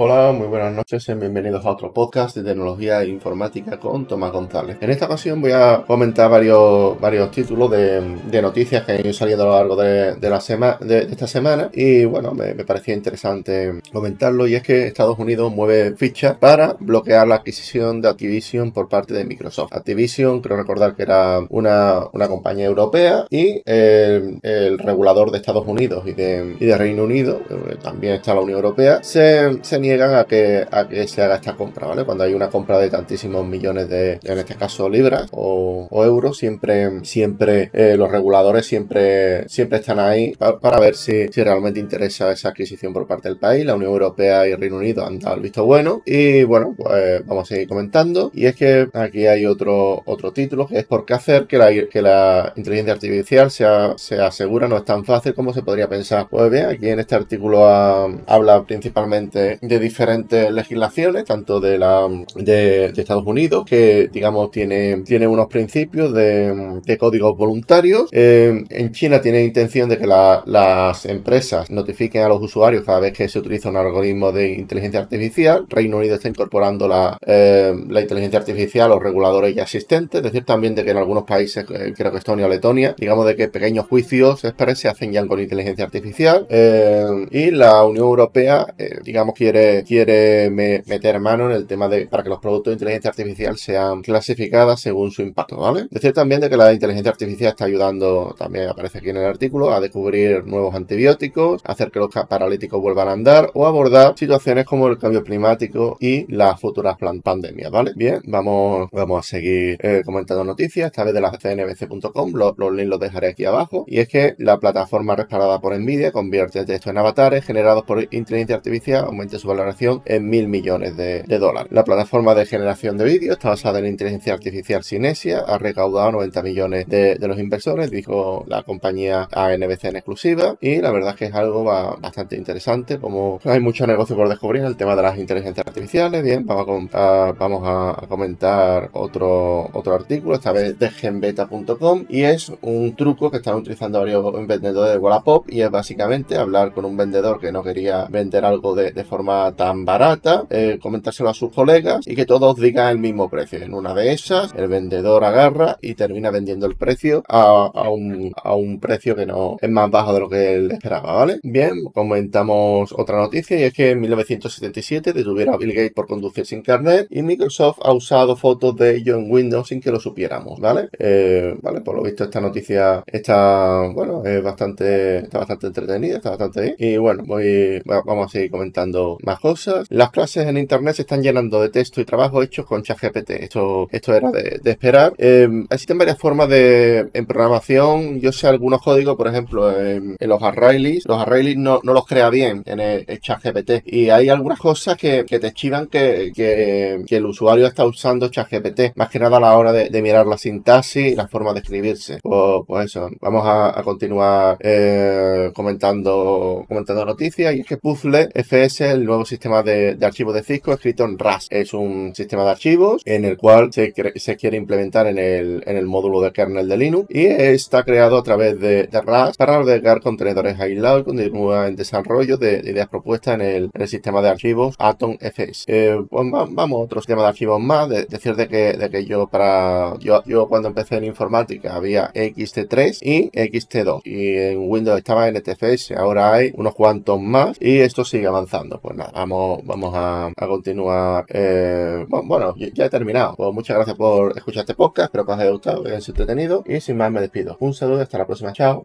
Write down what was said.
Hola, muy buenas noches y bienvenidos a otro podcast de tecnología e informática con Tomás González. En esta ocasión voy a comentar varios, varios títulos de, noticias que han ido saliendo a lo largo de, la semana de, esta semana y bueno, me, parecía interesante comentarlo y es que Estados Unidos mueve ficha para bloquear la adquisición de Activision por parte de Microsoft. Activision, creo recordar que era una, compañía europea y el, regulador de Estados Unidos y de, y de Reino Unido, eh, también está la Unión Europea, se, se niegan a que, a que se haga esta compra, ¿vale? Cuando hay una compra de tantísimos millones de, en este caso, libras o, euros, siempre, siempre eh, los reguladores siempre, siempre están ahí para, ver si, si, realmente interesa esa adquisición por parte del país. La Unión Europea y Reino Unido han dado el visto bueno. Y bueno, pues vamos a seguir comentando. Y es que aquí hay otro, otro título que es por qué hacer que la, que la inteligencia artificial sea, sea segura no es tan fácil como se podría pensar. Pues bien, aquí en este artículo habla principalmente de diferentes legislaciones, tanto de la de, Estados Unidos, que digamos tiene, tiene unos principios de, códigos voluntarios. Eh, en China tiene intención de que las empresas notifiquen a los usuarios cada vez que se utiliza un algoritmo de inteligencia artificial. Reino Unido está incorporando la, eh, la inteligencia artificial, los reguladores y asistentes. Es decir, también de que en algunos países, eh, creo que Estonia o Letonia, digamos de que pequeños juicios se hacen ya con inteligencia artificial. y la Unión Europea, digamos, quiere quiere, meter mano en el tema de para que los productos de inteligencia artificial sean clasificados según su impacto, ¿vale? Decir también de que la inteligencia artificial está ayudando, también aparece aquí en el artículo, a descubrir nuevos antibióticos, hacer que los paralíticos vuelvan a andar o abordar situaciones como el cambio climático y las futuras pandemias, ¿vale? Bien, vamos, vamos a seguir eh, comentando noticias, esta vez de la cnbc.com, los, los links los dejaré aquí abajo, y es que la plataforma respaldada por Nvidia convierte texto en avatares generados por inteligencia artificial, aumente su valoración en mil millones de, dólares. La plataforma de generación de vídeo está basada en inteligencia artificial Sinesia, ha recaudado 90 millones de, los inversores, dijo la compañía ANBC en exclusiva, y la verdad es que es algo bastante interesante, como hay mucho negocio por descubrir el tema de las inteligencias artificiales. Bien, vamos a, comentar otro, otro artículo, esta vez de genbeta.com, y es un truco que están utilizando varios vendedores de Wallapop, y es básicamente hablar con un vendedor que no quería vender algo de forma tan barata, eh, comentárselo a sus colegas y que todos digan el mismo precio. En una de esas, el vendedor agarra y termina vendiendo el precio a, un, a un precio que no es más bajo de lo que él esperaba, ¿vale? Bien, comentamos otra noticia y es que en 1977 detuvieron a Bill Gates por conducir sin carnet y Microsoft ha usado fotos de ello en Windows sin que lo supiéramos, ¿vale? Eh, vale, por lo visto esta noticia está, bueno, es bastante, está bastante entretenida, está bastante bien. Y bueno, voy, vamos a seguir comentando cosas. Las clases en internet se están llenando de texto y trabajo hechos con ChatGPT. Esto, esto era de, esperar. Em, existen varias formas de programación. Yo sé algunos códigos, por ejemplo, en, los arrays. Los arrays no, no, los crea bien en el, ChatGPT. Y hay algunas cosas que, que te chivan que, que, el usuario está usando ChatGPT. Más que nada a la hora de, mirar la sintaxis y la forma de escribirse. Pues, pues eso, vamos a, continuar eh, comentando, comentando noticias. Y es que Puzzle FS, el nuevo sistema de, archivos de Cisco escrito en Rust. Es un sistema de archivos en el cual se, quiere implementar en el, módulo de kernel de Linux y está creado a través de, Rust para albergar contenedores aislados y continúa en desarrollo de, ideas propuestas en el, sistema de archivos Atom FS. Eh, pues vamos, otro sistema de archivos más. decir de que, de que yo para yo, yo cuando empecé en informática había XT3 y XT2 y en Windows estaba NTFS. Ahora hay unos cuantos más y esto sigue avanzando. Pues nada, vamos, vamos a, continuar. Eh, bueno, ya he terminado. Pues muchas gracias por escuchar este podcast. Espero que os haya gustado, que haya entretenido. Y sin más, me despido. Un saludo, hasta la próxima. Chao.